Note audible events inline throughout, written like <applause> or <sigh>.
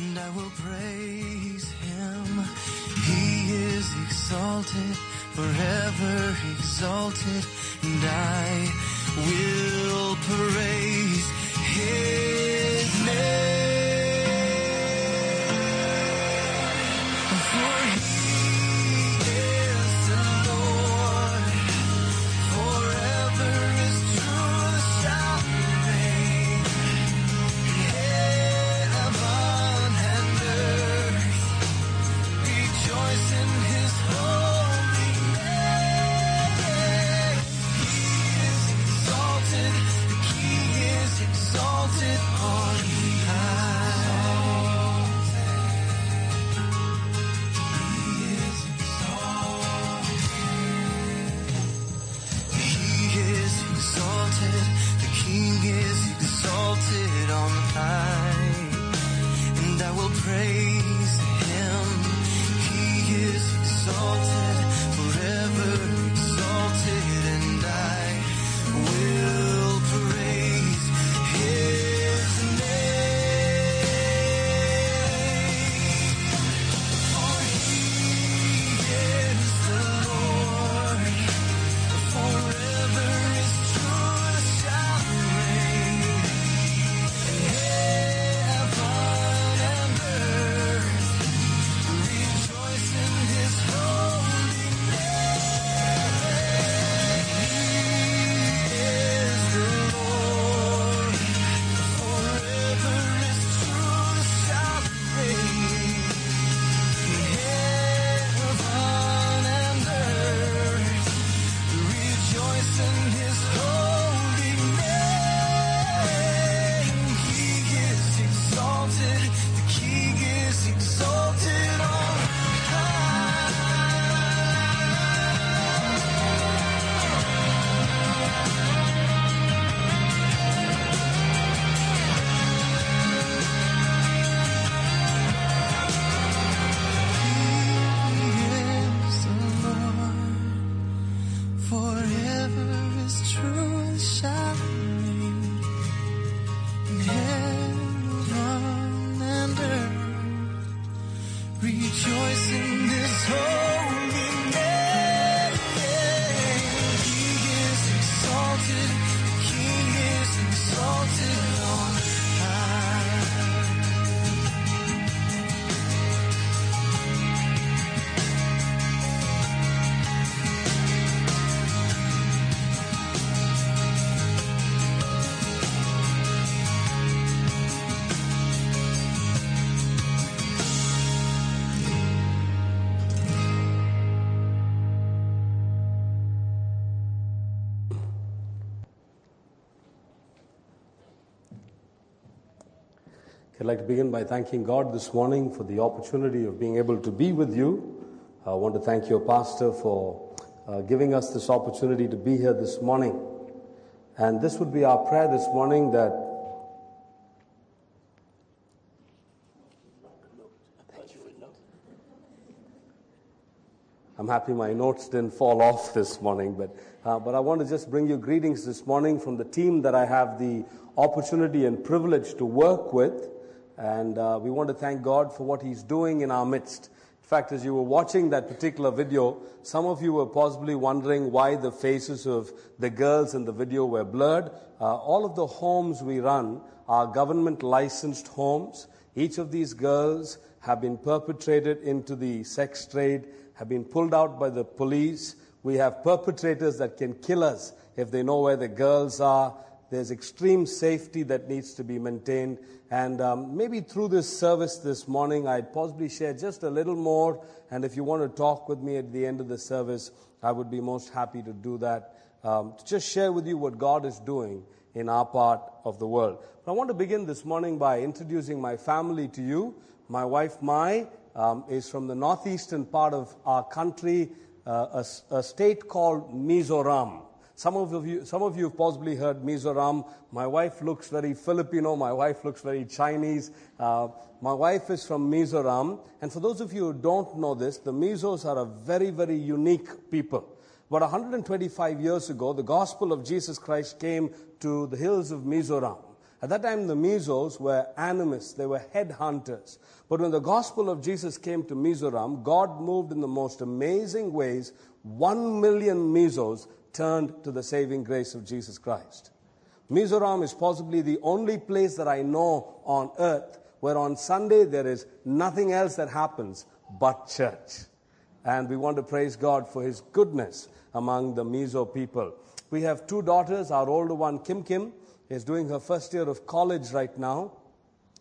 and I will praise him. He is exalted, forever exalted, and I will praise his name. Rejoice in his holy like to begin by thanking God this morning for the opportunity of being able to be with you. I want to thank your pastor for uh, giving us this opportunity to be here this morning. And this would be our prayer this morning that I'm happy my notes didn't fall <laughs> off this morning, but, uh, but I want to just bring you greetings this morning from the team that I have the opportunity and privilege to work with. And uh, we want to thank God for what He's doing in our midst. In fact, as you were watching that particular video, some of you were possibly wondering why the faces of the girls in the video were blurred. Uh, all of the homes we run are government licensed homes. Each of these girls have been perpetrated into the sex trade, have been pulled out by the police. We have perpetrators that can kill us if they know where the girls are. There's extreme safety that needs to be maintained. And um, maybe through this service this morning, I'd possibly share just a little more. And if you want to talk with me at the end of the service, I would be most happy to do that. Um, to just share with you what God is doing in our part of the world. But I want to begin this morning by introducing my family to you. My wife Mai um, is from the northeastern part of our country, uh, a, a state called Mizoram. Some of you, some of you have possibly heard Mizoram. My wife looks very Filipino. My wife looks very Chinese. Uh, my wife is from Mizoram. And for those of you who don't know this, the Mizos are a very, very unique people. About 125 years ago, the gospel of Jesus Christ came to the hills of Mizoram. At that time, the Mizos were animists, they were headhunters. But when the gospel of Jesus came to Mizoram, God moved in the most amazing ways. One million Mizos turned to the saving grace of Jesus Christ. Mizoram is possibly the only place that I know on earth where on Sunday there is nothing else that happens but church. And we want to praise God for His goodness among the Mizo people. We have two daughters. Our older one, Kim Kim, is doing her first year of college right now.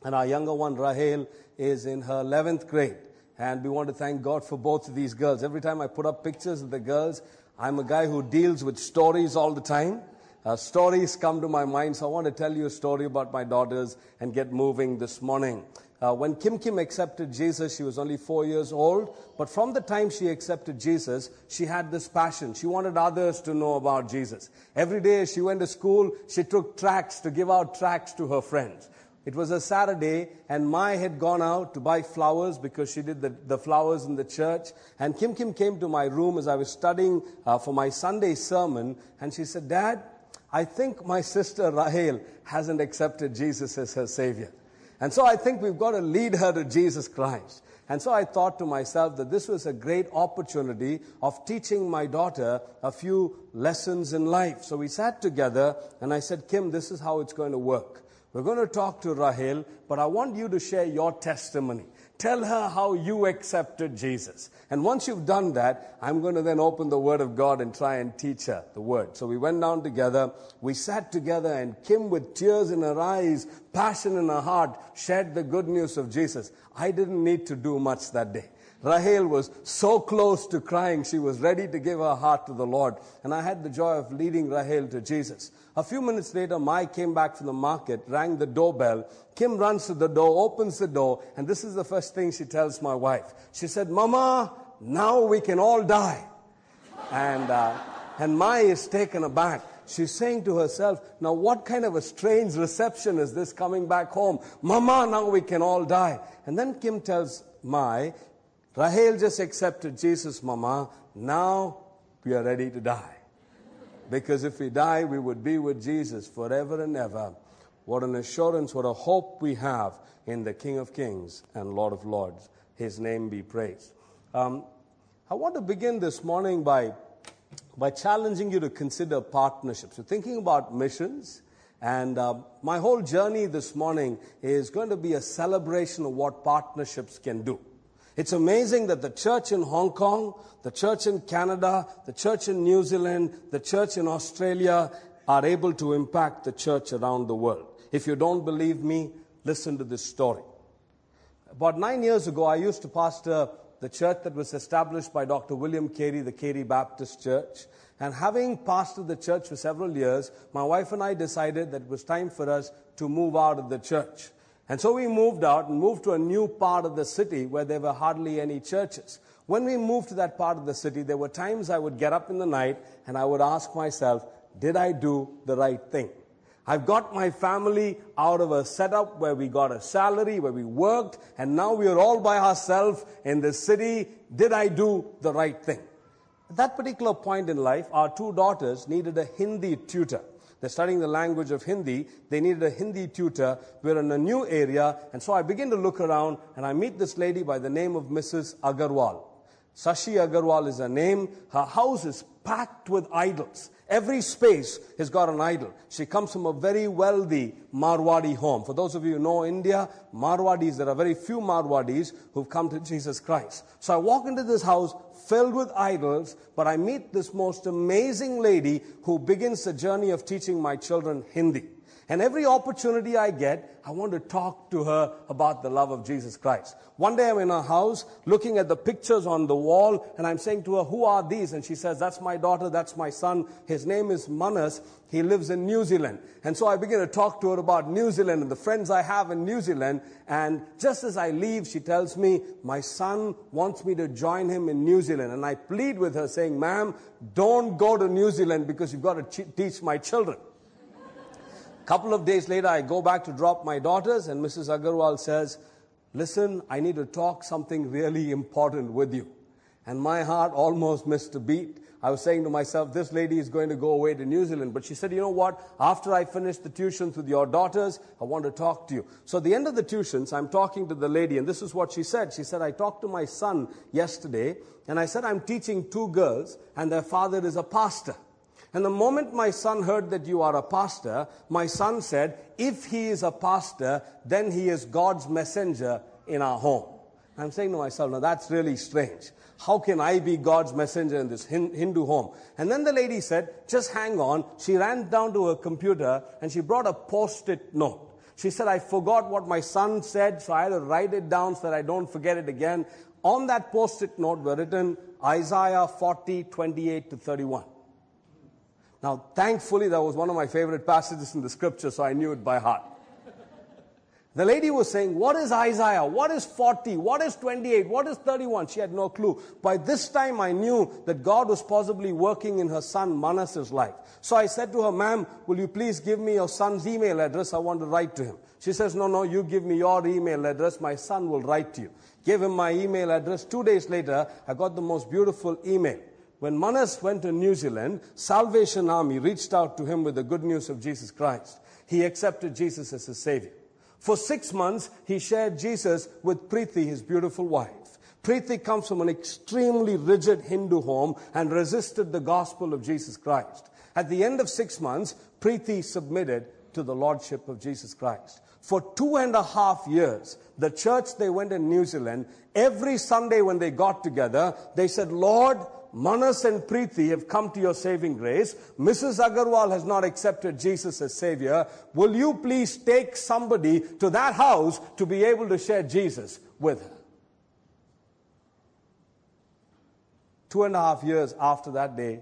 And our younger one, Rahel, is in her 11th grade. And we want to thank God for both of these girls. Every time I put up pictures of the girls, I'm a guy who deals with stories all the time. Uh, stories come to my mind, so I want to tell you a story about my daughters and get moving this morning. Uh, when Kim Kim accepted Jesus, she was only four years old. But from the time she accepted Jesus, she had this passion. She wanted others to know about Jesus. Every day she went to school, she took tracts to give out tracts to her friends. It was a Saturday, and Mai had gone out to buy flowers because she did the, the flowers in the church. And Kim Kim came to my room as I was studying uh, for my Sunday sermon, and she said, Dad, I think my sister Rahel hasn't accepted Jesus as her Savior. And so I think we've got to lead her to Jesus Christ. And so I thought to myself that this was a great opportunity of teaching my daughter a few lessons in life. So we sat together and I said, Kim, this is how it's going to work. We're going to talk to Rahel, but I want you to share your testimony. Tell her how you accepted Jesus. And once you've done that, I'm going to then open the Word of God and try and teach her the Word. So we went down together. We sat together and Kim with tears in her eyes, passion in her heart, shared the good news of Jesus. I didn't need to do much that day. Rahel was so close to crying, she was ready to give her heart to the Lord. And I had the joy of leading Rahel to Jesus. A few minutes later, Mai came back from the market, rang the doorbell. Kim runs to the door, opens the door, and this is the first thing she tells my wife. She said, Mama, now we can all die. And, uh, and Mai is taken aback. She's saying to herself, now what kind of a strange reception is this coming back home? Mama, now we can all die. And then Kim tells Mai, Rahel just accepted Jesus, Mama. Now we are ready to die. Because if we die, we would be with Jesus forever and ever. What an assurance, what a hope we have in the King of Kings and Lord of Lords. His name be praised. Um, I want to begin this morning by, by challenging you to consider partnerships. We're thinking about missions, and uh, my whole journey this morning is going to be a celebration of what partnerships can do. It's amazing that the church in Hong Kong, the church in Canada, the church in New Zealand, the church in Australia are able to impact the church around the world. If you don't believe me, listen to this story. About nine years ago, I used to pastor the church that was established by Dr. William Carey, the Carey Baptist Church. And having pastored the church for several years, my wife and I decided that it was time for us to move out of the church. And so we moved out and moved to a new part of the city where there were hardly any churches. When we moved to that part of the city, there were times I would get up in the night and I would ask myself, did I do the right thing? I've got my family out of a setup where we got a salary, where we worked, and now we are all by ourselves in the city. Did I do the right thing? At that particular point in life, our two daughters needed a Hindi tutor. They're studying the language of Hindi. They needed a Hindi tutor. We're in a new area. And so I begin to look around and I meet this lady by the name of Mrs. Agarwal. Sashi Agarwal is her name. Her house is packed with idols. Every space has got an idol. She comes from a very wealthy Marwadi home. For those of you who know India, Marwadis, there are very few Marwadis who've come to Jesus Christ. So I walk into this house filled with idols, but I meet this most amazing lady who begins the journey of teaching my children Hindi. And every opportunity I get, I want to talk to her about the love of Jesus Christ. One day I'm in her house looking at the pictures on the wall and I'm saying to her, who are these? And she says, that's my daughter, that's my son. His name is Manas. He lives in New Zealand. And so I begin to talk to her about New Zealand and the friends I have in New Zealand. And just as I leave, she tells me, my son wants me to join him in New Zealand. And I plead with her saying, ma'am, don't go to New Zealand because you've got to ch- teach my children couple of days later, I go back to drop my daughters, and Mrs. Agarwal says, Listen, I need to talk something really important with you. And my heart almost missed a beat. I was saying to myself, this lady is going to go away to New Zealand. But she said, you know what? After I finish the tuitions with your daughters, I want to talk to you. So at the end of the tuitions, I'm talking to the lady, and this is what she said. She said, I talked to my son yesterday, and I said, I'm teaching two girls, and their father is a pastor. And the moment my son heard that you are a pastor, my son said, if he is a pastor, then he is God's messenger in our home. I'm saying to myself, now that's really strange. How can I be God's messenger in this Hindu home? And then the lady said, just hang on. She ran down to her computer and she brought a post-it note. She said, I forgot what my son said, so I had to write it down so that I don't forget it again. On that post-it note were written Isaiah 40, 28 to 31. Now, thankfully, that was one of my favorite passages in the scripture, so I knew it by heart. The lady was saying, What is Isaiah? What is 40? What is 28? What is 31? She had no clue. By this time, I knew that God was possibly working in her son Manas's life. So I said to her, Ma'am, will you please give me your son's email address? I want to write to him. She says, No, no, you give me your email address. My son will write to you. Gave him my email address. Two days later, I got the most beautiful email. When Manas went to New Zealand, Salvation Army reached out to him with the good news of Jesus Christ. He accepted Jesus as his Savior. For six months, he shared Jesus with Preeti, his beautiful wife. Preeti comes from an extremely rigid Hindu home and resisted the gospel of Jesus Christ. At the end of six months, Preeti submitted to the Lordship of Jesus Christ. For two and a half years, the church they went in New Zealand, every Sunday when they got together, they said, Lord, Manas and Preeti have come to your saving grace. Mrs. Agarwal has not accepted Jesus as Savior. Will you please take somebody to that house to be able to share Jesus with her? Two and a half years after that day,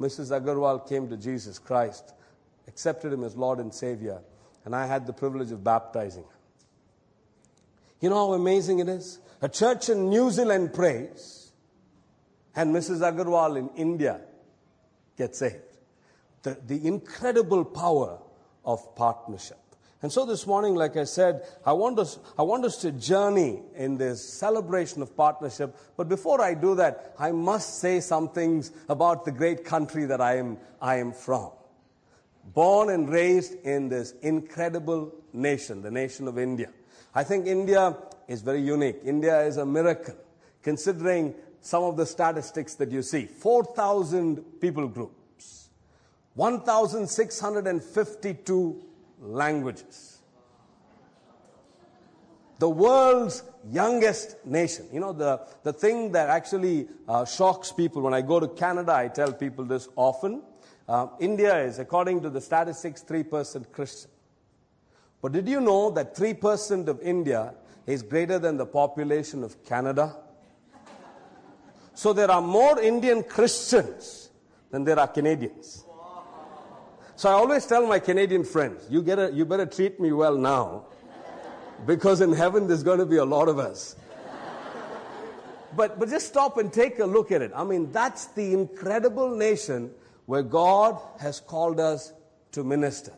Mrs. Agarwal came to Jesus Christ, accepted him as Lord and Savior, and I had the privilege of baptizing her. You know how amazing it is? A church in New Zealand prays and Mrs. Agarwal in India get saved. The, the incredible power of partnership. And so this morning, like I said, I want, us, I want us to journey in this celebration of partnership. But before I do that, I must say some things about the great country that I am, I am from. Born and raised in this incredible nation, the nation of India. I think India is very unique. India is a miracle, considering some of the statistics that you see 4,000 people groups, 1,652 languages. The world's youngest nation. You know, the, the thing that actually uh, shocks people when I go to Canada, I tell people this often. Uh, India is, according to the statistics, 3% Christian. But did you know that 3% of India is greater than the population of Canada? So there are more Indian Christians than there are Canadians. So I always tell my Canadian friends, you, get a, you better treat me well now, because in heaven there's going to be a lot of us. But, but just stop and take a look at it. I mean, that's the incredible nation where God has called us to minister.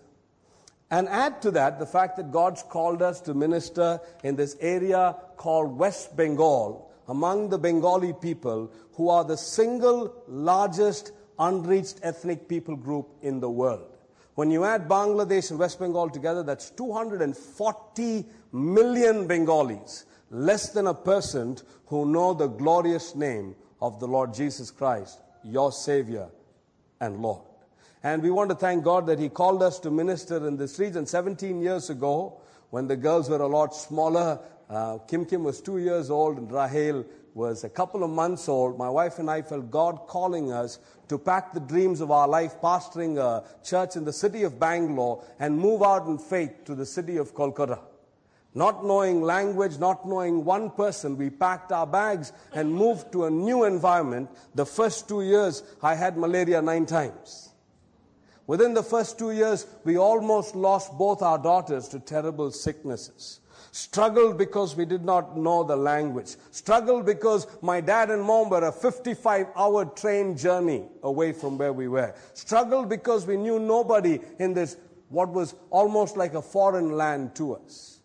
And add to that the fact that God's called us to minister in this area called West Bengal, among the Bengali people who are the single largest unreached ethnic people group in the world. When you add Bangladesh and West Bengal together, that's 240 million Bengalis, less than a percent who know the glorious name of the Lord Jesus Christ, your Savior and Lord. And we want to thank God that He called us to minister in this region 17 years ago when the girls were a lot smaller uh, Kim Kim was two years old and Rahel was a couple of months old. My wife and I felt God calling us to pack the dreams of our life, pastoring a church in the city of Bangalore, and move out in faith to the city of Kolkata. Not knowing language, not knowing one person, we packed our bags and moved to a new environment. The first two years, I had malaria nine times. Within the first two years, we almost lost both our daughters to terrible sicknesses. Struggled because we did not know the language. Struggled because my dad and mom were a 55 hour train journey away from where we were. Struggled because we knew nobody in this, what was almost like a foreign land to us.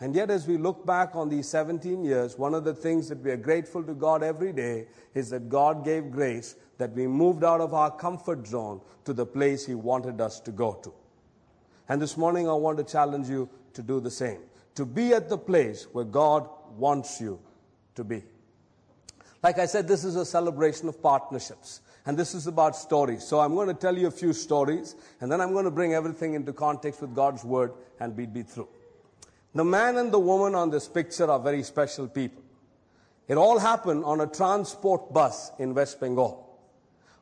And yet, as we look back on these 17 years, one of the things that we are grateful to God every day is that God gave grace that we moved out of our comfort zone to the place He wanted us to go to. And this morning, I want to challenge you to do the same, to be at the place where God wants you to be. Like I said, this is a celebration of partnerships. And this is about stories. So I'm going to tell you a few stories, and then I'm going to bring everything into context with God's word, and we'd be through. The man and the woman on this picture are very special people. It all happened on a transport bus in West Bengal.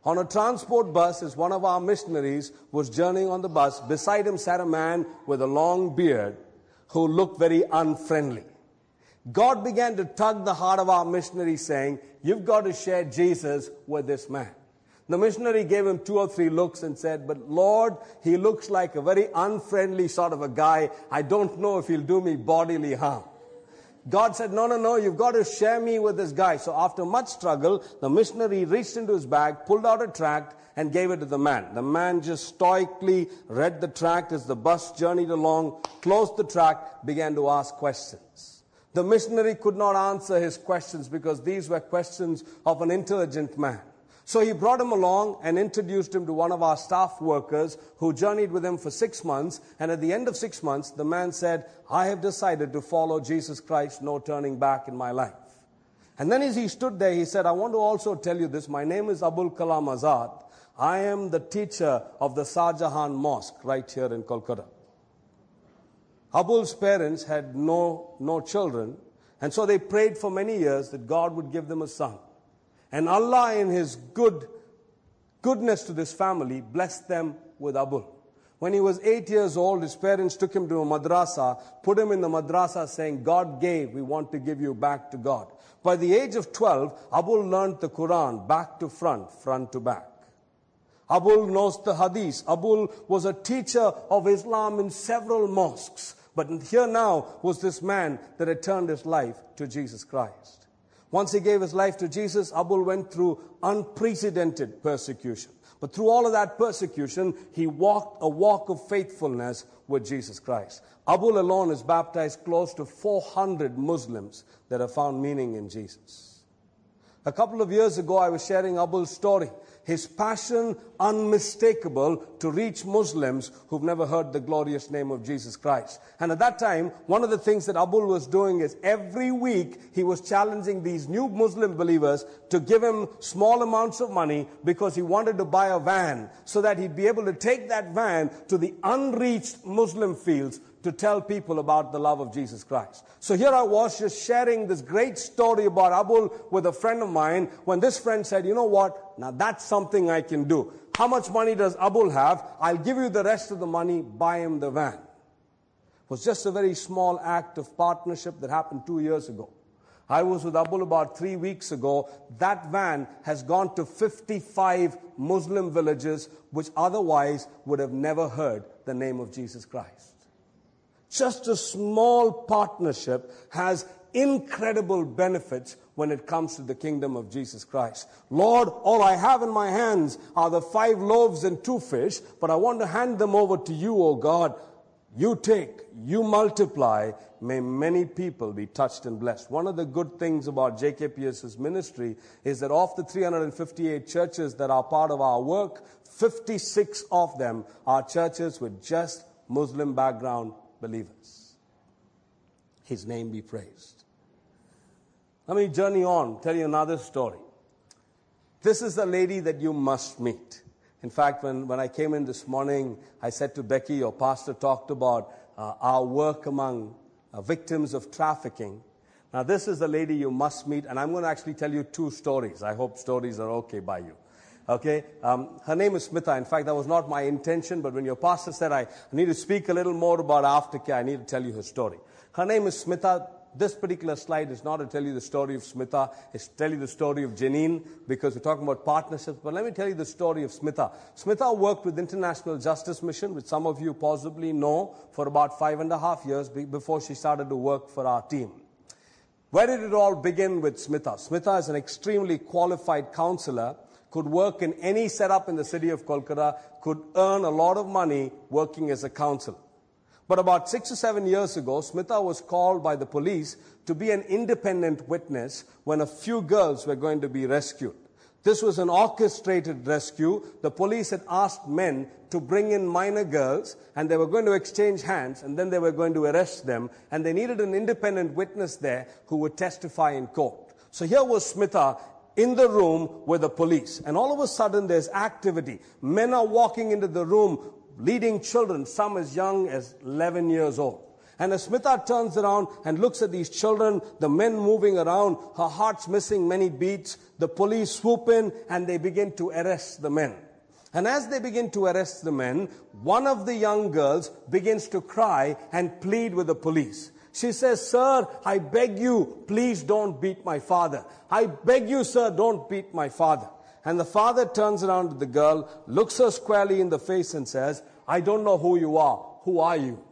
On a transport bus, as one of our missionaries was journeying on the bus, beside him sat a man with a long beard who looked very unfriendly. God began to tug the heart of our missionary saying, you've got to share Jesus with this man. The missionary gave him two or three looks and said, but Lord, he looks like a very unfriendly sort of a guy. I don't know if he'll do me bodily harm. God said, no, no, no, you've got to share me with this guy. So after much struggle, the missionary reached into his bag, pulled out a tract, and gave it to the man. The man just stoically read the tract as the bus journeyed along, closed the tract, began to ask questions. The missionary could not answer his questions because these were questions of an intelligent man. So he brought him along and introduced him to one of our staff workers who journeyed with him for six months. And at the end of six months, the man said, I have decided to follow Jesus Christ, no turning back in my life. And then as he stood there, he said, I want to also tell you this. My name is Abul Kalam Azad. I am the teacher of the Shahjahan Mosque right here in Kolkata. Abul's parents had no, no children, and so they prayed for many years that God would give them a son. And Allah, in His good goodness to this family, blessed them with Abul. When he was eight years old, his parents took him to a madrasa, put him in the madrasa saying, God gave, we want to give you back to God. By the age of 12, Abul learned the Quran back to front, front to back. Abul knows the hadith. Abul was a teacher of Islam in several mosques. But here now was this man that had turned his life to Jesus Christ. Once he gave his life to Jesus, Abul went through unprecedented persecution. But through all of that persecution, he walked a walk of faithfulness with Jesus Christ. Abul alone has baptized close to 400 Muslims that have found meaning in Jesus. A couple of years ago, I was sharing Abul's story his passion unmistakable to reach Muslims who've never heard the glorious name of Jesus Christ. And at that time, one of the things that Abul was doing is every week he was challenging these new Muslim believers to give him small amounts of money because he wanted to buy a van so that he'd be able to take that van to the unreached Muslim fields to tell people about the love of Jesus Christ. So here I was just sharing this great story about Abul with a friend of mine when this friend said, you know what? Now that's something I can do. How much money does Abul have? I'll give you the rest of the money, buy him the van. It was just a very small act of partnership that happened two years ago. I was with Abul about three weeks ago. That van has gone to 55 Muslim villages which otherwise would have never heard the name of Jesus Christ. Just a small partnership has incredible benefits when it comes to the kingdom of Jesus Christ. Lord, all I have in my hands are the five loaves and two fish, but I want to hand them over to you, O God. You take, you multiply, may many people be touched and blessed. One of the good things about JKPS's ministry is that of the 358 churches that are part of our work, 56 of them are churches with just Muslim background believers. His name be praised. Let me journey on, tell you another story. This is the lady that you must meet. In fact, when, when I came in this morning, I said to Becky, your pastor talked about uh, our work among uh, victims of trafficking. Now, this is the lady you must meet, and I'm going to actually tell you two stories. I hope stories are okay by you. Okay? Um, her name is Smitha. In fact, that was not my intention, but when your pastor said I need to speak a little more about aftercare, I need to tell you her story. Her name is Smitha. This particular slide is not to tell you the story of Smitha, it's to tell you the story of Janine, because we're talking about partnerships. But let me tell you the story of Smitha. Smitha worked with International Justice Mission, which some of you possibly know, for about five and a half years before she started to work for our team. Where did it all begin with Smitha? Smitha is an extremely qualified counselor could work in any setup in the city of Kolkata, could earn a lot of money working as a counselor. But about six or seven years ago, Smitha was called by the police to be an independent witness when a few girls were going to be rescued. This was an orchestrated rescue. The police had asked men to bring in minor girls and they were going to exchange hands and then they were going to arrest them and they needed an independent witness there who would testify in court. So here was Smitha in the room with the police and all of a sudden there's activity. Men are walking into the room leading children, some as young as 11 years old. And as Smitha turns around and looks at these children, the men moving around, her heart's missing many beats. The police swoop in and they begin to arrest the men. And as they begin to arrest the men, one of the young girls begins to cry and plead with the police. She says, Sir, I beg you, please don't beat my father. I beg you, sir, don't beat my father. And the father turns around to the girl, looks her squarely in the face and says, I don't know who you are. Who are you?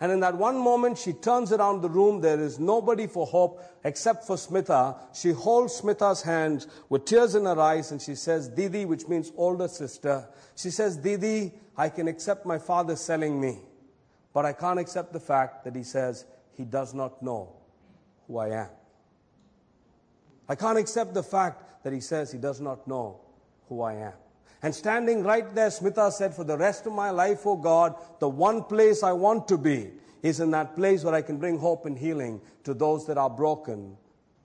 And in that one moment, she turns around the room. There is nobody for hope except for Smitha. She holds Smitha's hand with tears in her eyes and she says, Didi, which means older sister. She says, Didi, I can accept my father selling me, but I can't accept the fact that he says he does not know who I am. I can't accept the fact that he says he does not know who I am. And standing right there, Smitha said, For the rest of my life, oh God, the one place I want to be is in that place where I can bring hope and healing to those that are broken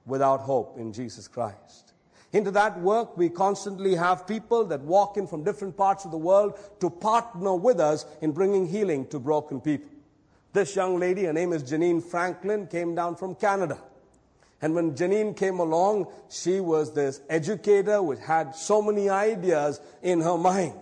without hope in Jesus Christ. Into that work, we constantly have people that walk in from different parts of the world to partner with us in bringing healing to broken people. This young lady, her name is Janine Franklin, came down from Canada. And when Janine came along, she was this educator which had so many ideas in her mind.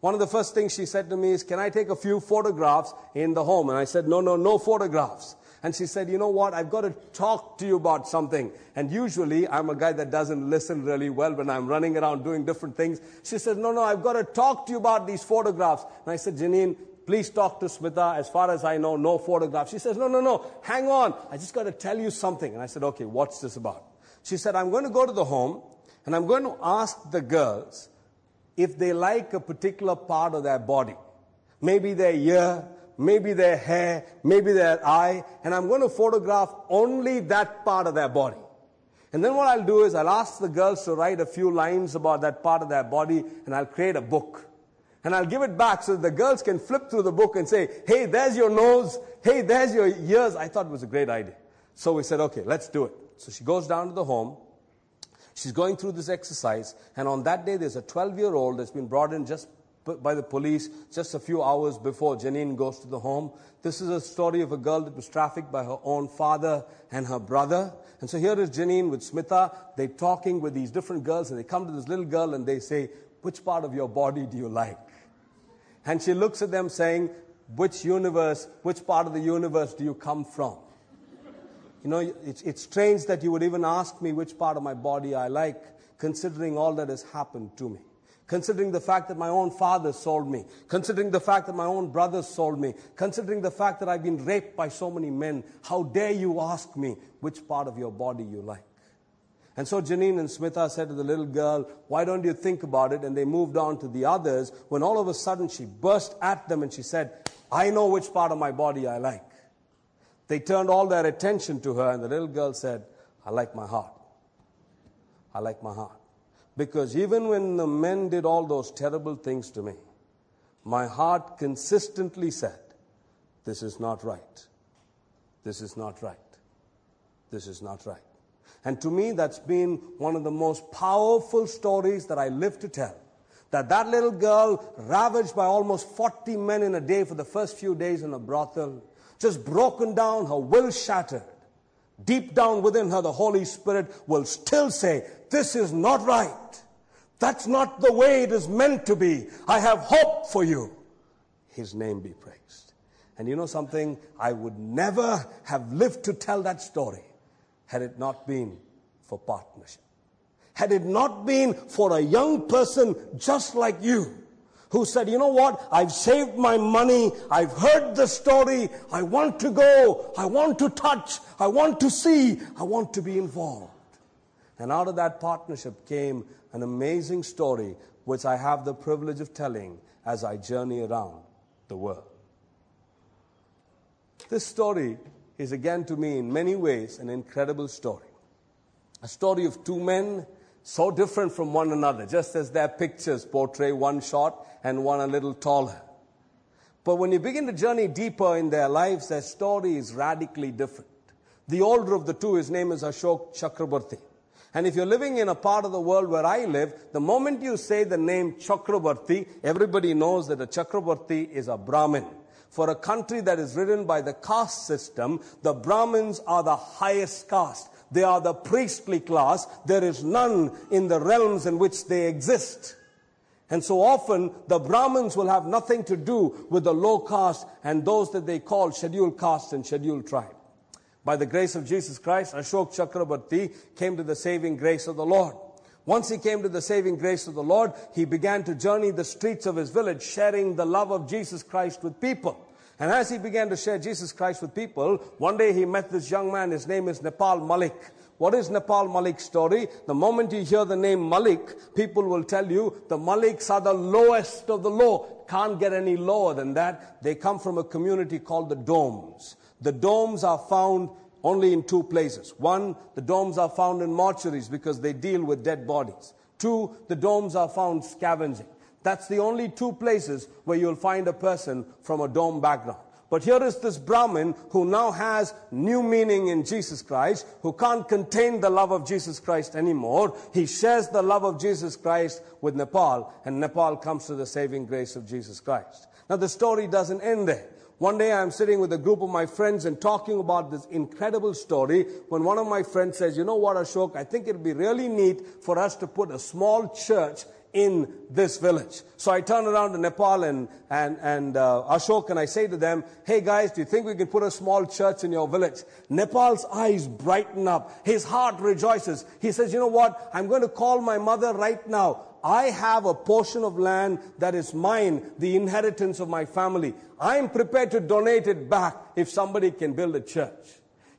One of the first things she said to me is, Can I take a few photographs in the home? And I said, No, no, no photographs. And she said, You know what? I've got to talk to you about something. And usually I'm a guy that doesn't listen really well when I'm running around doing different things. She said, No, no, I've got to talk to you about these photographs. And I said, Janine, please talk to Smitha. As far as I know, no photographs. She says, no, no, no, hang on. I just got to tell you something. And I said, okay, what's this about? She said, I'm going to go to the home and I'm going to ask the girls if they like a particular part of their body. Maybe their ear, maybe their hair, maybe their eye, and I'm going to photograph only that part of their body. And then what I'll do is I'll ask the girls to write a few lines about that part of their body and I'll create a book and I'll give it back so the girls can flip through the book and say, hey, there's your nose. Hey, there's your ears. I thought it was a great idea. So we said, okay, let's do it. So she goes down to the home. She's going through this exercise. And on that day, there's a 12 year old that's been brought in just by the police just a few hours before Janine goes to the home. This is a story of a girl that was trafficked by her own father and her brother. And so here is Janine with Smitha. They're talking with these different girls and they come to this little girl and they say, which part of your body do you like? And she looks at them saying, which universe, which part of the universe do you come from? You know, it's, it's strange that you would even ask me which part of my body I like, considering all that has happened to me. Considering the fact that my own father sold me, considering the fact that my own brothers sold me, considering the fact that I've been raped by so many men, how dare you ask me which part of your body you like? And so Janine and Smitha said to the little girl, Why don't you think about it? And they moved on to the others when all of a sudden she burst at them and she said, I know which part of my body I like. They turned all their attention to her, and the little girl said, I like my heart. I like my heart. Because even when the men did all those terrible things to me, my heart consistently said, This is not right. This is not right. This is not right. And to me, that's been one of the most powerful stories that I live to tell. That that little girl, ravaged by almost 40 men in a day for the first few days in a brothel, just broken down, her will shattered. Deep down within her, the Holy Spirit will still say, This is not right. That's not the way it is meant to be. I have hope for you. His name be praised. And you know something? I would never have lived to tell that story had it not been for partnership. Had it not been for a young person just like you who said, you know what? I've saved my money. I've heard the story. I want to go. I want to touch. I want to see. I want to be involved. And out of that partnership came an amazing story, which I have the privilege of telling as I journey around the world. This story is again to me, in many ways, an incredible story. A story of two men so different from one another, just as their pictures portray one short and one a little taller. But when you begin to journey deeper in their lives, their story is radically different. The older of the two, his name is Ashok Chakraborty. And if you're living in a part of the world where I live, the moment you say the name Chakraborty, everybody knows that a Chakraborty is a Brahmin. For a country that is ridden by the caste system, the Brahmins are the highest caste. They are the priestly class. There is none in the realms in which they exist. And so often the Brahmins will have nothing to do with the low caste and those that they call scheduled caste and scheduled tribe. By the grace of Jesus Christ, Ashok Chakraborty came to the saving grace of the Lord. Once he came to the saving grace of the Lord, he began to journey the streets of his village, sharing the love of Jesus Christ with people. And as he began to share Jesus Christ with people, one day he met this young man. His name is Nepal Malik. What is Nepal Malik's story? The moment you hear the name Malik, people will tell you the Maliks are the lowest of the low. Can't get any lower than that. They come from a community called the Domes. The Domes are found only in two places. One, the Domes are found in mortuaries because they deal with dead bodies. Two, the Domes are found scavenging. That's the only two places where you'll find a person from a dome background. But here is this Brahmin who now has new meaning in Jesus Christ, who can't contain the love of Jesus Christ anymore. He shares the love of Jesus Christ with Nepal, and Nepal comes to the saving grace of Jesus Christ. Now the story doesn't end there. One day I'm sitting with a group of my friends and talking about this incredible story when one of my friends says, you know what, Ashok, I think it'd be really neat for us to put a small church in this village. So I turn around to Nepal and, and, and uh, Ashok and I say to them, hey guys, do you think we can put a small church in your village? Nepal's eyes brighten up. His heart rejoices. He says, you know what? I'm going to call my mother right now. I have a portion of land that is mine, the inheritance of my family. I'm prepared to donate it back if somebody can build a church.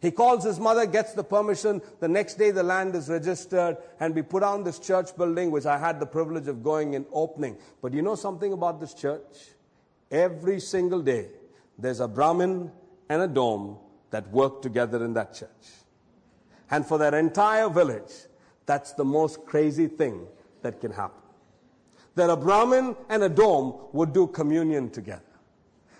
He calls his mother, gets the permission. The next day, the land is registered, and we put on this church building, which I had the privilege of going and opening. But you know something about this church? Every single day, there's a Brahmin and a dome that work together in that church. And for that entire village, that's the most crazy thing that can happen. That a Brahmin and a dome would do communion together.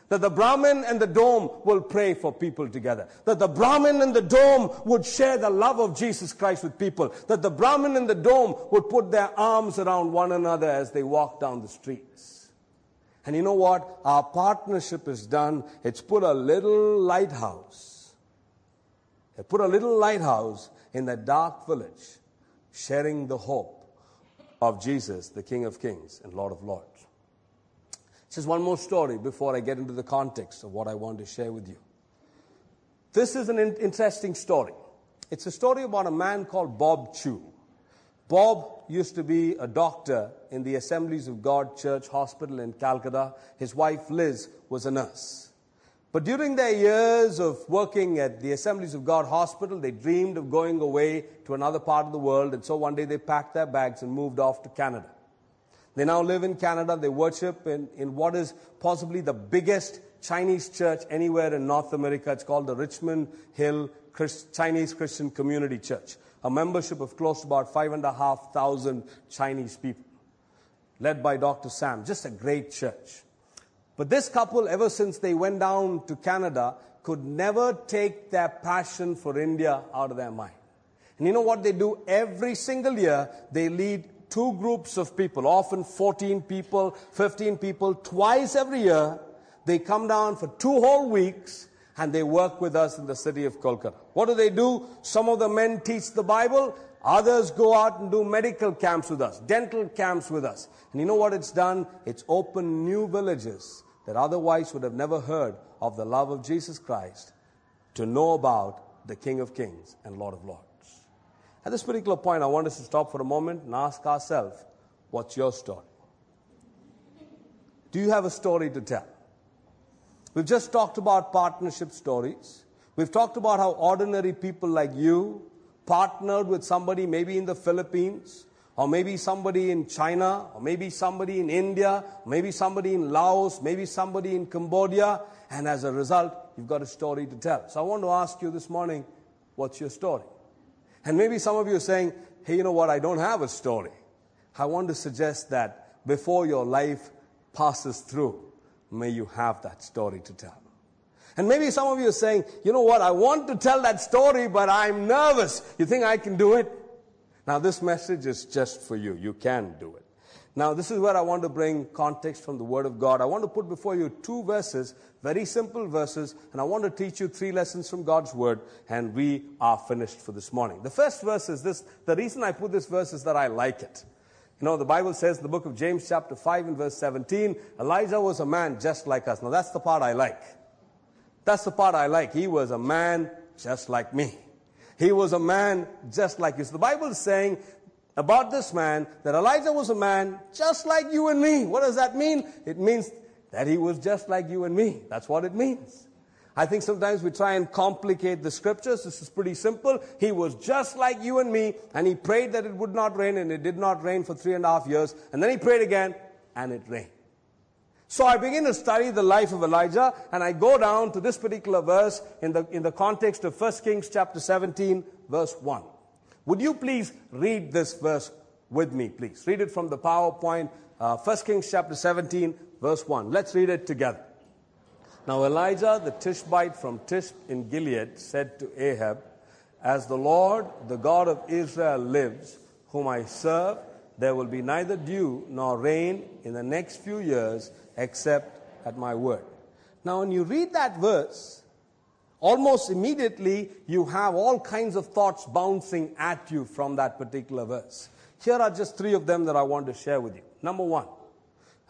That the Brahmin and the dome will pray for people together. That the Brahmin and the dome would share the love of Jesus Christ with people. That the Brahmin and the dome would put their arms around one another as they walk down the streets. And you know what? Our partnership is done. It's put a little lighthouse. It put a little lighthouse in that dark village, sharing the hope of Jesus, the King of Kings and Lord of Lords. Just one more story before I get into the context of what I want to share with you. This is an in- interesting story. It's a story about a man called Bob Chu. Bob used to be a doctor in the Assemblies of God Church Hospital in Calcutta. His wife Liz was a nurse. But during their years of working at the Assemblies of God Hospital, they dreamed of going away to another part of the world, and so one day they packed their bags and moved off to Canada. They now live in Canada. They worship in, in what is possibly the biggest Chinese church anywhere in North America. It's called the Richmond Hill Christ, Chinese Christian Community Church. A membership of close to about five and a half thousand Chinese people. Led by Dr. Sam. Just a great church. But this couple, ever since they went down to Canada, could never take their passion for India out of their mind. And you know what they do? Every single year, they lead two groups of people, often 14 people, 15 people, twice every year. They come down for two whole weeks and they work with us in the city of Kolkata. What do they do? Some of the men teach the Bible. Others go out and do medical camps with us, dental camps with us. And you know what it's done? It's opened new villages that otherwise would have never heard of the love of Jesus Christ to know about the King of Kings and Lord of Lords. At this particular point, I want us to stop for a moment and ask ourselves, what's your story? Do you have a story to tell? We've just talked about partnership stories. We've talked about how ordinary people like you partnered with somebody maybe in the Philippines or maybe somebody in China, or maybe somebody in India, maybe somebody in Laos, maybe somebody in Cambodia, and as a result, you've got a story to tell. So I want to ask you this morning, what's your story? And maybe some of you are saying, hey, you know what, I don't have a story. I want to suggest that before your life passes through, may you have that story to tell. And maybe some of you are saying, you know what, I want to tell that story, but I'm nervous. You think I can do it? Now, this message is just for you. You can do it. Now, this is where I want to bring context from the Word of God. I want to put before you two verses, very simple verses, and I want to teach you three lessons from God's Word, and we are finished for this morning. The first verse is this. The reason I put this verse is that I like it. You know, the Bible says in the book of James, chapter 5, and verse 17, Elijah was a man just like us. Now, that's the part I like. That's the part I like. He was a man just like me. He was a man just like you. So the Bible is saying about this man that Elijah was a man just like you and me. What does that mean? It means that he was just like you and me. That's what it means. I think sometimes we try and complicate the scriptures. This is pretty simple. He was just like you and me, and he prayed that it would not rain, and it did not rain for three and a half years. And then he prayed again, and it rained. So I begin to study the life of Elijah and I go down to this particular verse in the, in the context of 1 Kings chapter 17 verse 1. Would you please read this verse with me, please? Read it from the PowerPoint, uh, 1 Kings chapter 17 verse 1. Let's read it together. Now Elijah the Tishbite from Tishbe in Gilead said to Ahab, As the Lord, the God of Israel lives, whom I serve, there will be neither dew nor rain in the next few years except at my word. Now, when you read that verse, almost immediately you have all kinds of thoughts bouncing at you from that particular verse. Here are just three of them that I want to share with you. Number one,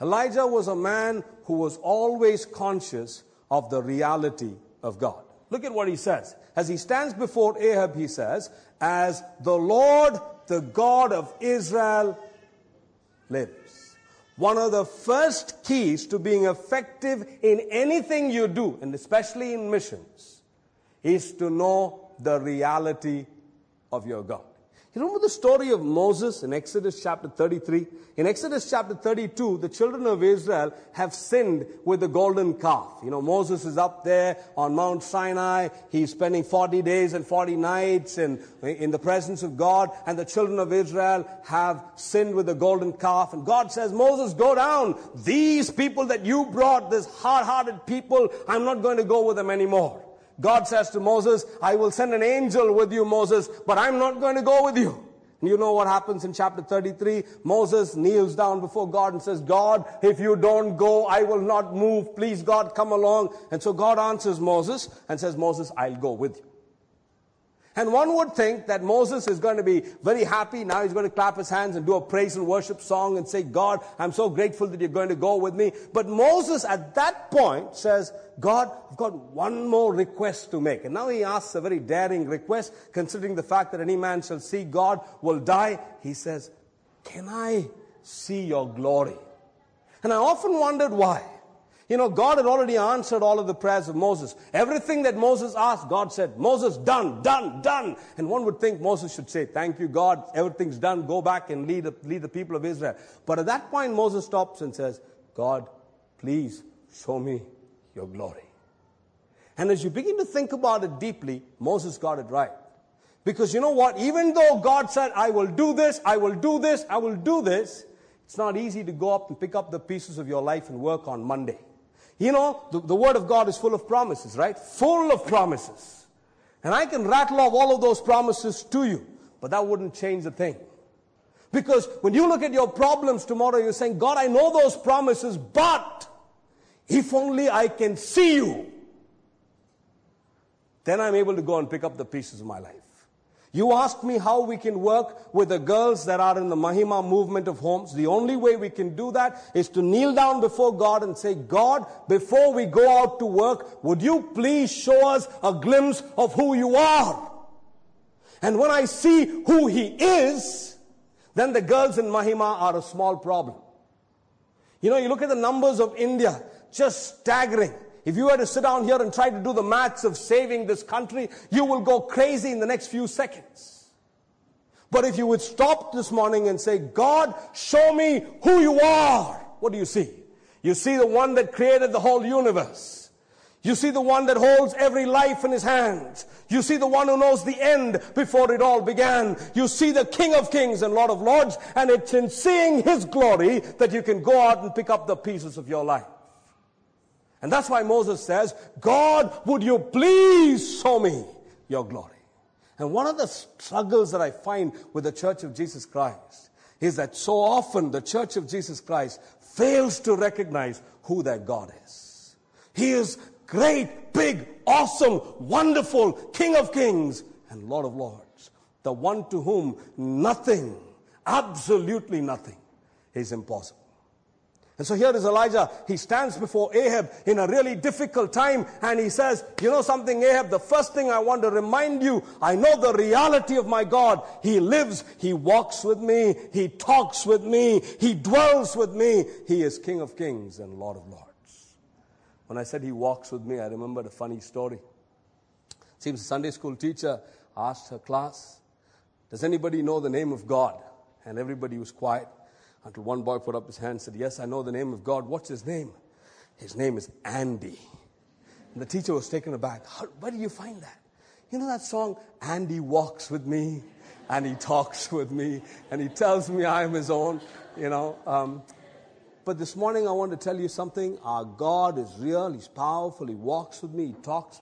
Elijah was a man who was always conscious of the reality of God. Look at what he says. As he stands before Ahab, he says, As the Lord, the God of Israel, lives. One of the first keys to being effective in anything you do, and especially in missions, is to know the reality of your God. You remember the story of Moses in Exodus chapter 33? In Exodus chapter 32, the children of Israel have sinned with the golden calf. You know, Moses is up there on Mount Sinai. He's spending 40 days and 40 nights in, in the presence of God. And the children of Israel have sinned with the golden calf. And God says, Moses, go down. These people that you brought, this hard-hearted people, I'm not going to go with them anymore. God says to Moses, I will send an angel with you, Moses, but I'm not going to go with you. And you know what happens in chapter 33? Moses kneels down before God and says, God, if you don't go, I will not move. Please, God, come along. And so God answers Moses and says, Moses, I'll go with you. And one would think that Moses is going to be very happy. Now he's going to clap his hands and do a praise and worship song and say, God, I'm so grateful that you're going to go with me. But Moses at that point says, God, I've got one more request to make. And now he asks a very daring request, considering the fact that any man shall see God will die. He says, can I see your glory? And I often wondered why. You know, God had already answered all of the prayers of Moses. Everything that Moses asked, God said, Moses, done, done, done. And one would think Moses should say, thank you, God, everything's done, go back and lead, lead the people of Israel. But at that point, Moses stops and says, God, please show me your glory. And as you begin to think about it deeply, Moses got it right. Because you know what? Even though God said, I will do this, I will do this, I will do this, it's not easy to go up and pick up the pieces of your life and work on Monday. You know, the, the Word of God is full of promises, right? Full of promises. And I can rattle off all of those promises to you, but that wouldn't change a thing. Because when you look at your problems tomorrow, you're saying, God, I know those promises, but if only I can see you, then I'm able to go and pick up the pieces of my life. You ask me how we can work with the girls that are in the Mahima movement of homes. The only way we can do that is to kneel down before God and say, God, before we go out to work, would you please show us a glimpse of who you are? And when I see who he is, then the girls in Mahima are a small problem. You know, you look at the numbers of India, just staggering. If you were to sit down here and try to do the maths of saving this country, you will go crazy in the next few seconds. But if you would stop this morning and say, God, show me who you are, what do you see? You see the one that created the whole universe. You see the one that holds every life in his hands. You see the one who knows the end before it all began. You see the King of Kings and Lord of Lords, and it's in seeing his glory that you can go out and pick up the pieces of your life. And that's why Moses says, God, would you please show me your glory? And one of the struggles that I find with the Church of Jesus Christ is that so often the Church of Jesus Christ fails to recognize who their God is. He is great, big, awesome, wonderful King of kings and Lord of lords. The one to whom nothing, absolutely nothing, is impossible. And so here is Elijah. He stands before Ahab in a really difficult time and he says, You know something, Ahab? The first thing I want to remind you, I know the reality of my God. He lives, He walks with me, He talks with me, He dwells with me. He is King of kings and Lord of lords. When I said He walks with me, I remembered a funny story. It seems a Sunday school teacher asked her class, Does anybody know the name of God? And everybody was quiet. Until one boy put up his hand and said, Yes, I know the name of God. What's his name? His name is Andy. And the teacher was taken aback. How, where do you find that? You know that song, Andy walks with me and he talks <laughs> with me and he tells me I am his own, you know. Um, but this morning I want to tell you something. Our God is real, He's powerful, He walks with me, He talks.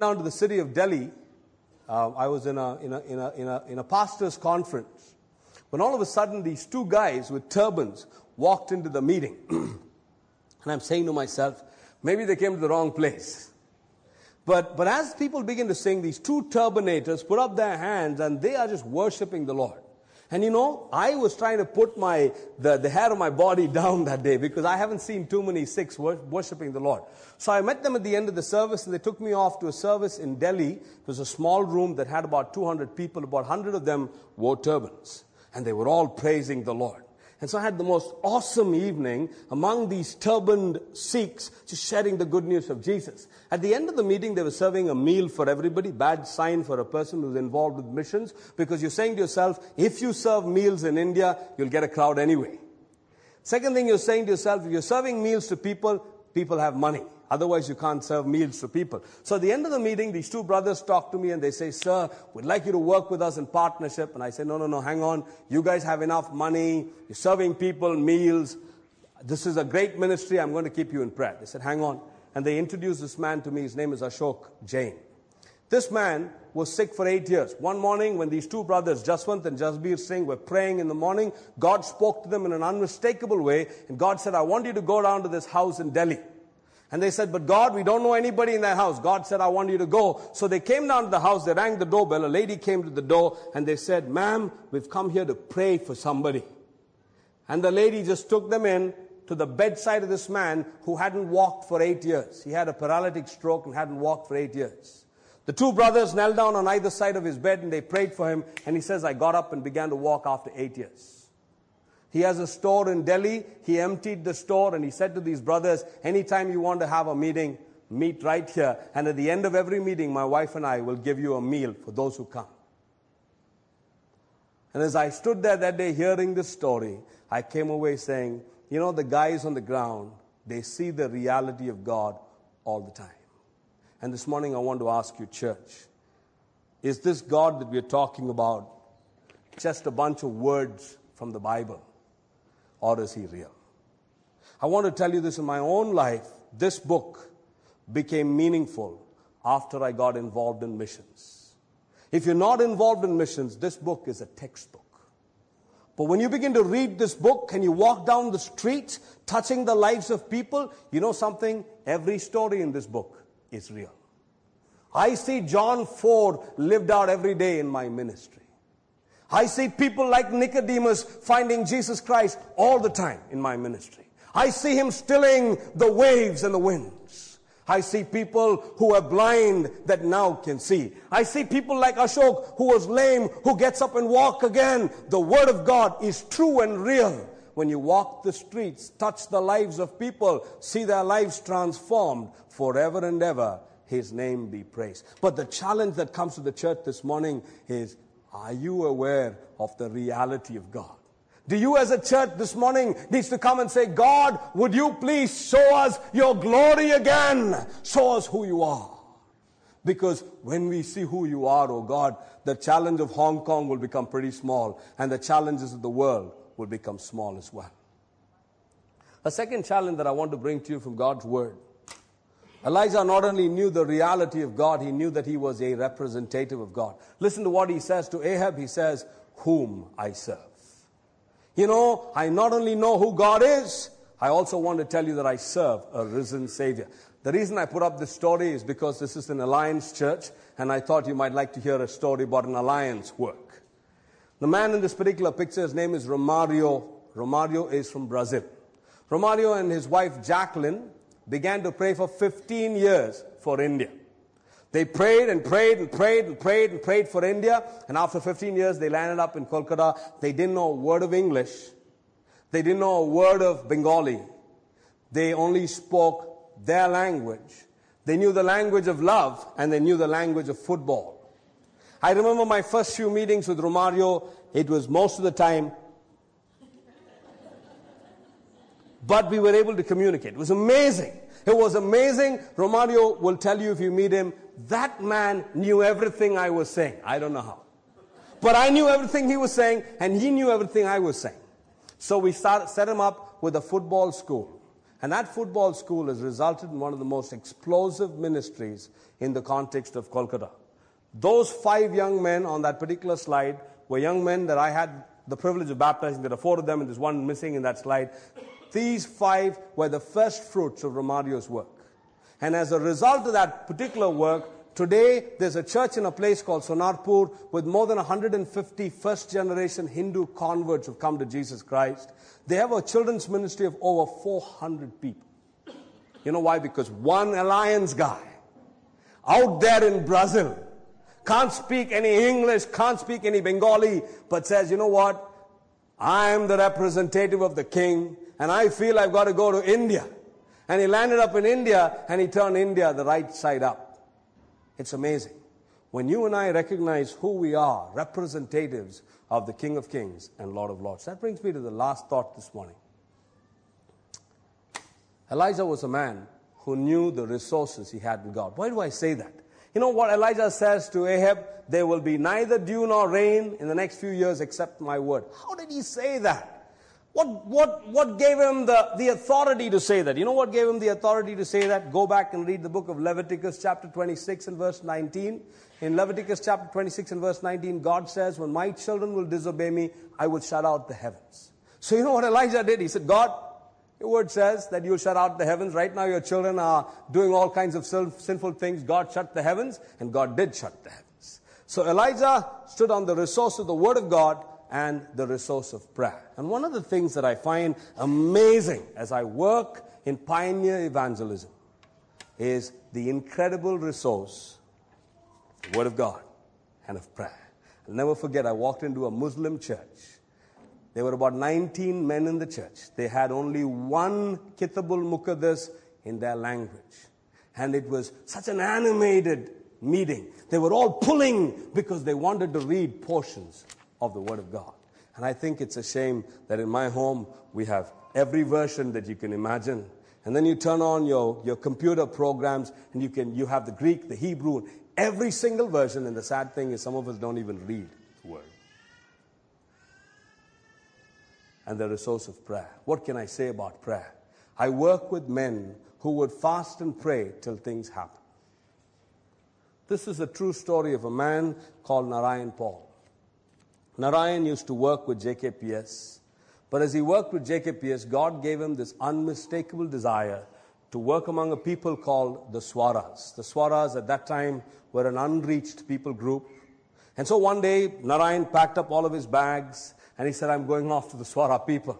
Down to the city of Delhi, uh, I was in a, in, a, in, a, in, a, in a pastor's conference when all of a sudden these two guys with turbans walked into the meeting. <clears throat> and I'm saying to myself, maybe they came to the wrong place. But, but as people begin to sing, these two turbanators put up their hands and they are just worshiping the Lord. And you know, I was trying to put my, the, the hair of my body <laughs> down that day because I haven't seen too many Sikhs worshiping the Lord. So I met them at the end of the service and they took me off to a service in Delhi. It was a small room that had about 200 people. About 100 of them wore turbans. And they were all praising the Lord. And so I had the most awesome evening among these turbaned Sikhs, just sharing the good news of Jesus. At the end of the meeting, they were serving a meal for everybody, bad sign for a person who's involved with missions, because you're saying to yourself, if you serve meals in India, you'll get a crowd anyway. Second thing you're saying to yourself, if you're serving meals to people, people have money. Otherwise, you can't serve meals to people. So at the end of the meeting, these two brothers talk to me and they say, Sir, we'd like you to work with us in partnership. And I say, No, no, no, hang on. You guys have enough money. You're serving people meals. This is a great ministry. I'm going to keep you in prayer. They said, Hang on. And they introduced this man to me. His name is Ashok Jain. This man was sick for eight years. One morning, when these two brothers, Jaswant and Jasbir Singh, were praying in the morning, God spoke to them in an unmistakable way. And God said, I want you to go down to this house in Delhi. And they said, but God, we don't know anybody in that house. God said, I want you to go. So they came down to the house, they rang the doorbell, a lady came to the door, and they said, ma'am, we've come here to pray for somebody. And the lady just took them in to the bedside of this man who hadn't walked for eight years. He had a paralytic stroke and hadn't walked for eight years. The two brothers knelt down on either side of his bed and they prayed for him. And he says, I got up and began to walk after eight years. He has a store in Delhi. He emptied the store and he said to these brothers, anytime you want to have a meeting, meet right here. And at the end of every meeting, my wife and I will give you a meal for those who come. And as I stood there that day hearing this story, I came away saying, you know, the guys on the ground, they see the reality of God all the time. And this morning I want to ask you, church, is this God that we're talking about just a bunch of words from the Bible? Or is he real? I want to tell you this in my own life. This book became meaningful after I got involved in missions. If you're not involved in missions, this book is a textbook. But when you begin to read this book and you walk down the streets touching the lives of people, you know something? Every story in this book is real. I see John 4 lived out every day in my ministry. I see people like Nicodemus finding Jesus Christ all the time in my ministry. I see him stilling the waves and the winds. I see people who are blind that now can see. I see people like Ashok who was lame who gets up and walk again. The word of God is true and real. When you walk the streets, touch the lives of people, see their lives transformed forever and ever, his name be praised. But the challenge that comes to the church this morning is are you aware of the reality of God? Do you as a church this morning needs to come and say, God, would you please show us your glory again? Show us who you are. Because when we see who you are, oh God, the challenge of Hong Kong will become pretty small and the challenges of the world will become small as well. A second challenge that I want to bring to you from God's word. Elijah not only knew the reality of God, he knew that he was a representative of God. Listen to what he says to Ahab. He says, whom I serve. You know, I not only know who God is, I also want to tell you that I serve a risen Savior. The reason I put up this story is because this is an alliance church, and I thought you might like to hear a story about an alliance work. The man in this particular picture, his name is Romario. Romario is from Brazil. Romario and his wife Jacqueline began to pray for 15 years for India. They prayed and prayed and prayed and prayed and prayed for India. And after 15 years, they landed up in Kolkata. They didn't know a word of English. They didn't know a word of Bengali. They only spoke their language. They knew the language of love and they knew the language of football. I remember my first few meetings with Romario. It was most of the time but we were able to communicate. It was amazing. It was amazing. Romario will tell you if you meet him, that man knew everything I was saying. I don't know how. But I knew everything he was saying, and he knew everything I was saying. So we set him up with a football school. And that football school has resulted in one of the most explosive ministries in the context of Kolkata. Those five young men on that particular slide were young men that I had the privilege of baptizing. There are four of them, and there's one missing in that slide. These five were the first fruits of Romario's work. And as a result of that particular work, today there's a church in a place called Sonarpur with more than 150 first generation Hindu converts who've come to Jesus Christ. They have a children's ministry of over 400 people. You know why? Because one alliance guy out there in Brazil can't speak any English, can't speak any Bengali, but says, you know what? I'm the representative of the king and I feel I've got to go to India. And he landed up in India and he turned India the right side up. It's amazing. When you and I recognize who we are, representatives of the King of Kings and Lord of Lords. That brings me to the last thought this morning. Elijah was a man who knew the resources he had in God. Why do I say that? You know what Elijah says to Ahab? There will be neither dew nor rain in the next few years except my word. How did he say that? What, what, what gave him the, the authority to say that? You know what gave him the authority to say that? Go back and read the book of Leviticus chapter 26 and verse 19. In Leviticus chapter 26 and verse 19, God says, when my children will disobey me, I will shut out the heavens. So you know what Elijah did? He said, God, your word says that you'll shut out the heavens. Right now your children are doing all kinds of sinful things. God shut the heavens, and God did shut the heavens. So Elijah stood on the resource of the word of God and the resource of prayer. And one of the things that I find amazing as I work in pioneer evangelism is the incredible resource, the Word of God, and of prayer. I'll never forget, I walked into a Muslim church. There were about 19 men in the church. They had only one Kitabul Muqaddas in their language. And it was such an animated meeting. They were all pulling because they wanted to read portions of the Word of God. And I think it's a shame that in my home we have every version that you can imagine. And then you turn on your, your computer programs and you can you have the Greek, the Hebrew, every single version. And the sad thing is some of us don't even read the word. And the resource of prayer. What can I say about prayer? I work with men who would fast and pray till things happen. This is a true story of a man called Narayan Paul. Narayan used to work with JKPS. But as he worked with JKPS, God gave him this unmistakable desire to work among a people called the Swaras. The Swaras at that time were an unreached people group. And so one day, Narayan packed up all of his bags and he said, I'm going off to the Swara people.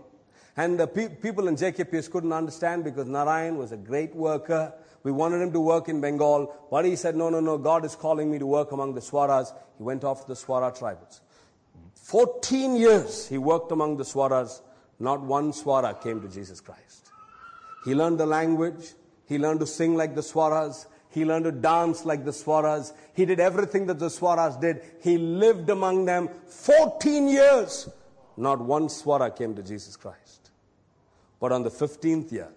And the pe- people in JKPS couldn't understand because Narayan was a great worker. We wanted him to work in Bengal, but he said, no, no, no, God is calling me to work among the Swaras. He went off to the Swara tribals. 14 years he worked among the Swaras. Not one Swara came to Jesus Christ. He learned the language. He learned to sing like the Swaras. He learned to dance like the Swaras. He did everything that the Swaras did. He lived among them 14 years. Not one Swara came to Jesus Christ. But on the 15th year,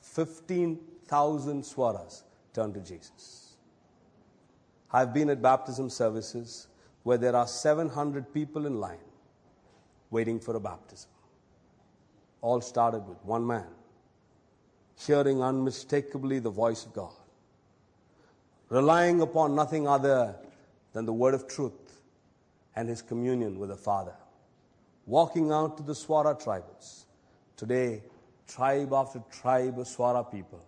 15,000 Swaras turned to Jesus. I've been at baptism services where there are 700 people in line waiting for a baptism. All started with one man hearing unmistakably the voice of God, relying upon nothing other than the word of truth and his communion with the Father, walking out to the Swara tribes. Today, tribe after tribe of Swara people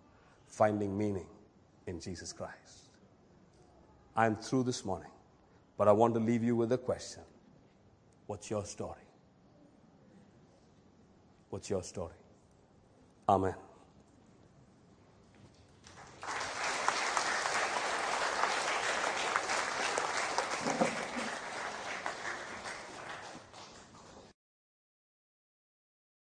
finding meaning in Jesus Christ. I'm through this morning, but I want to leave you with a question. What's your story? What's your story? Amen.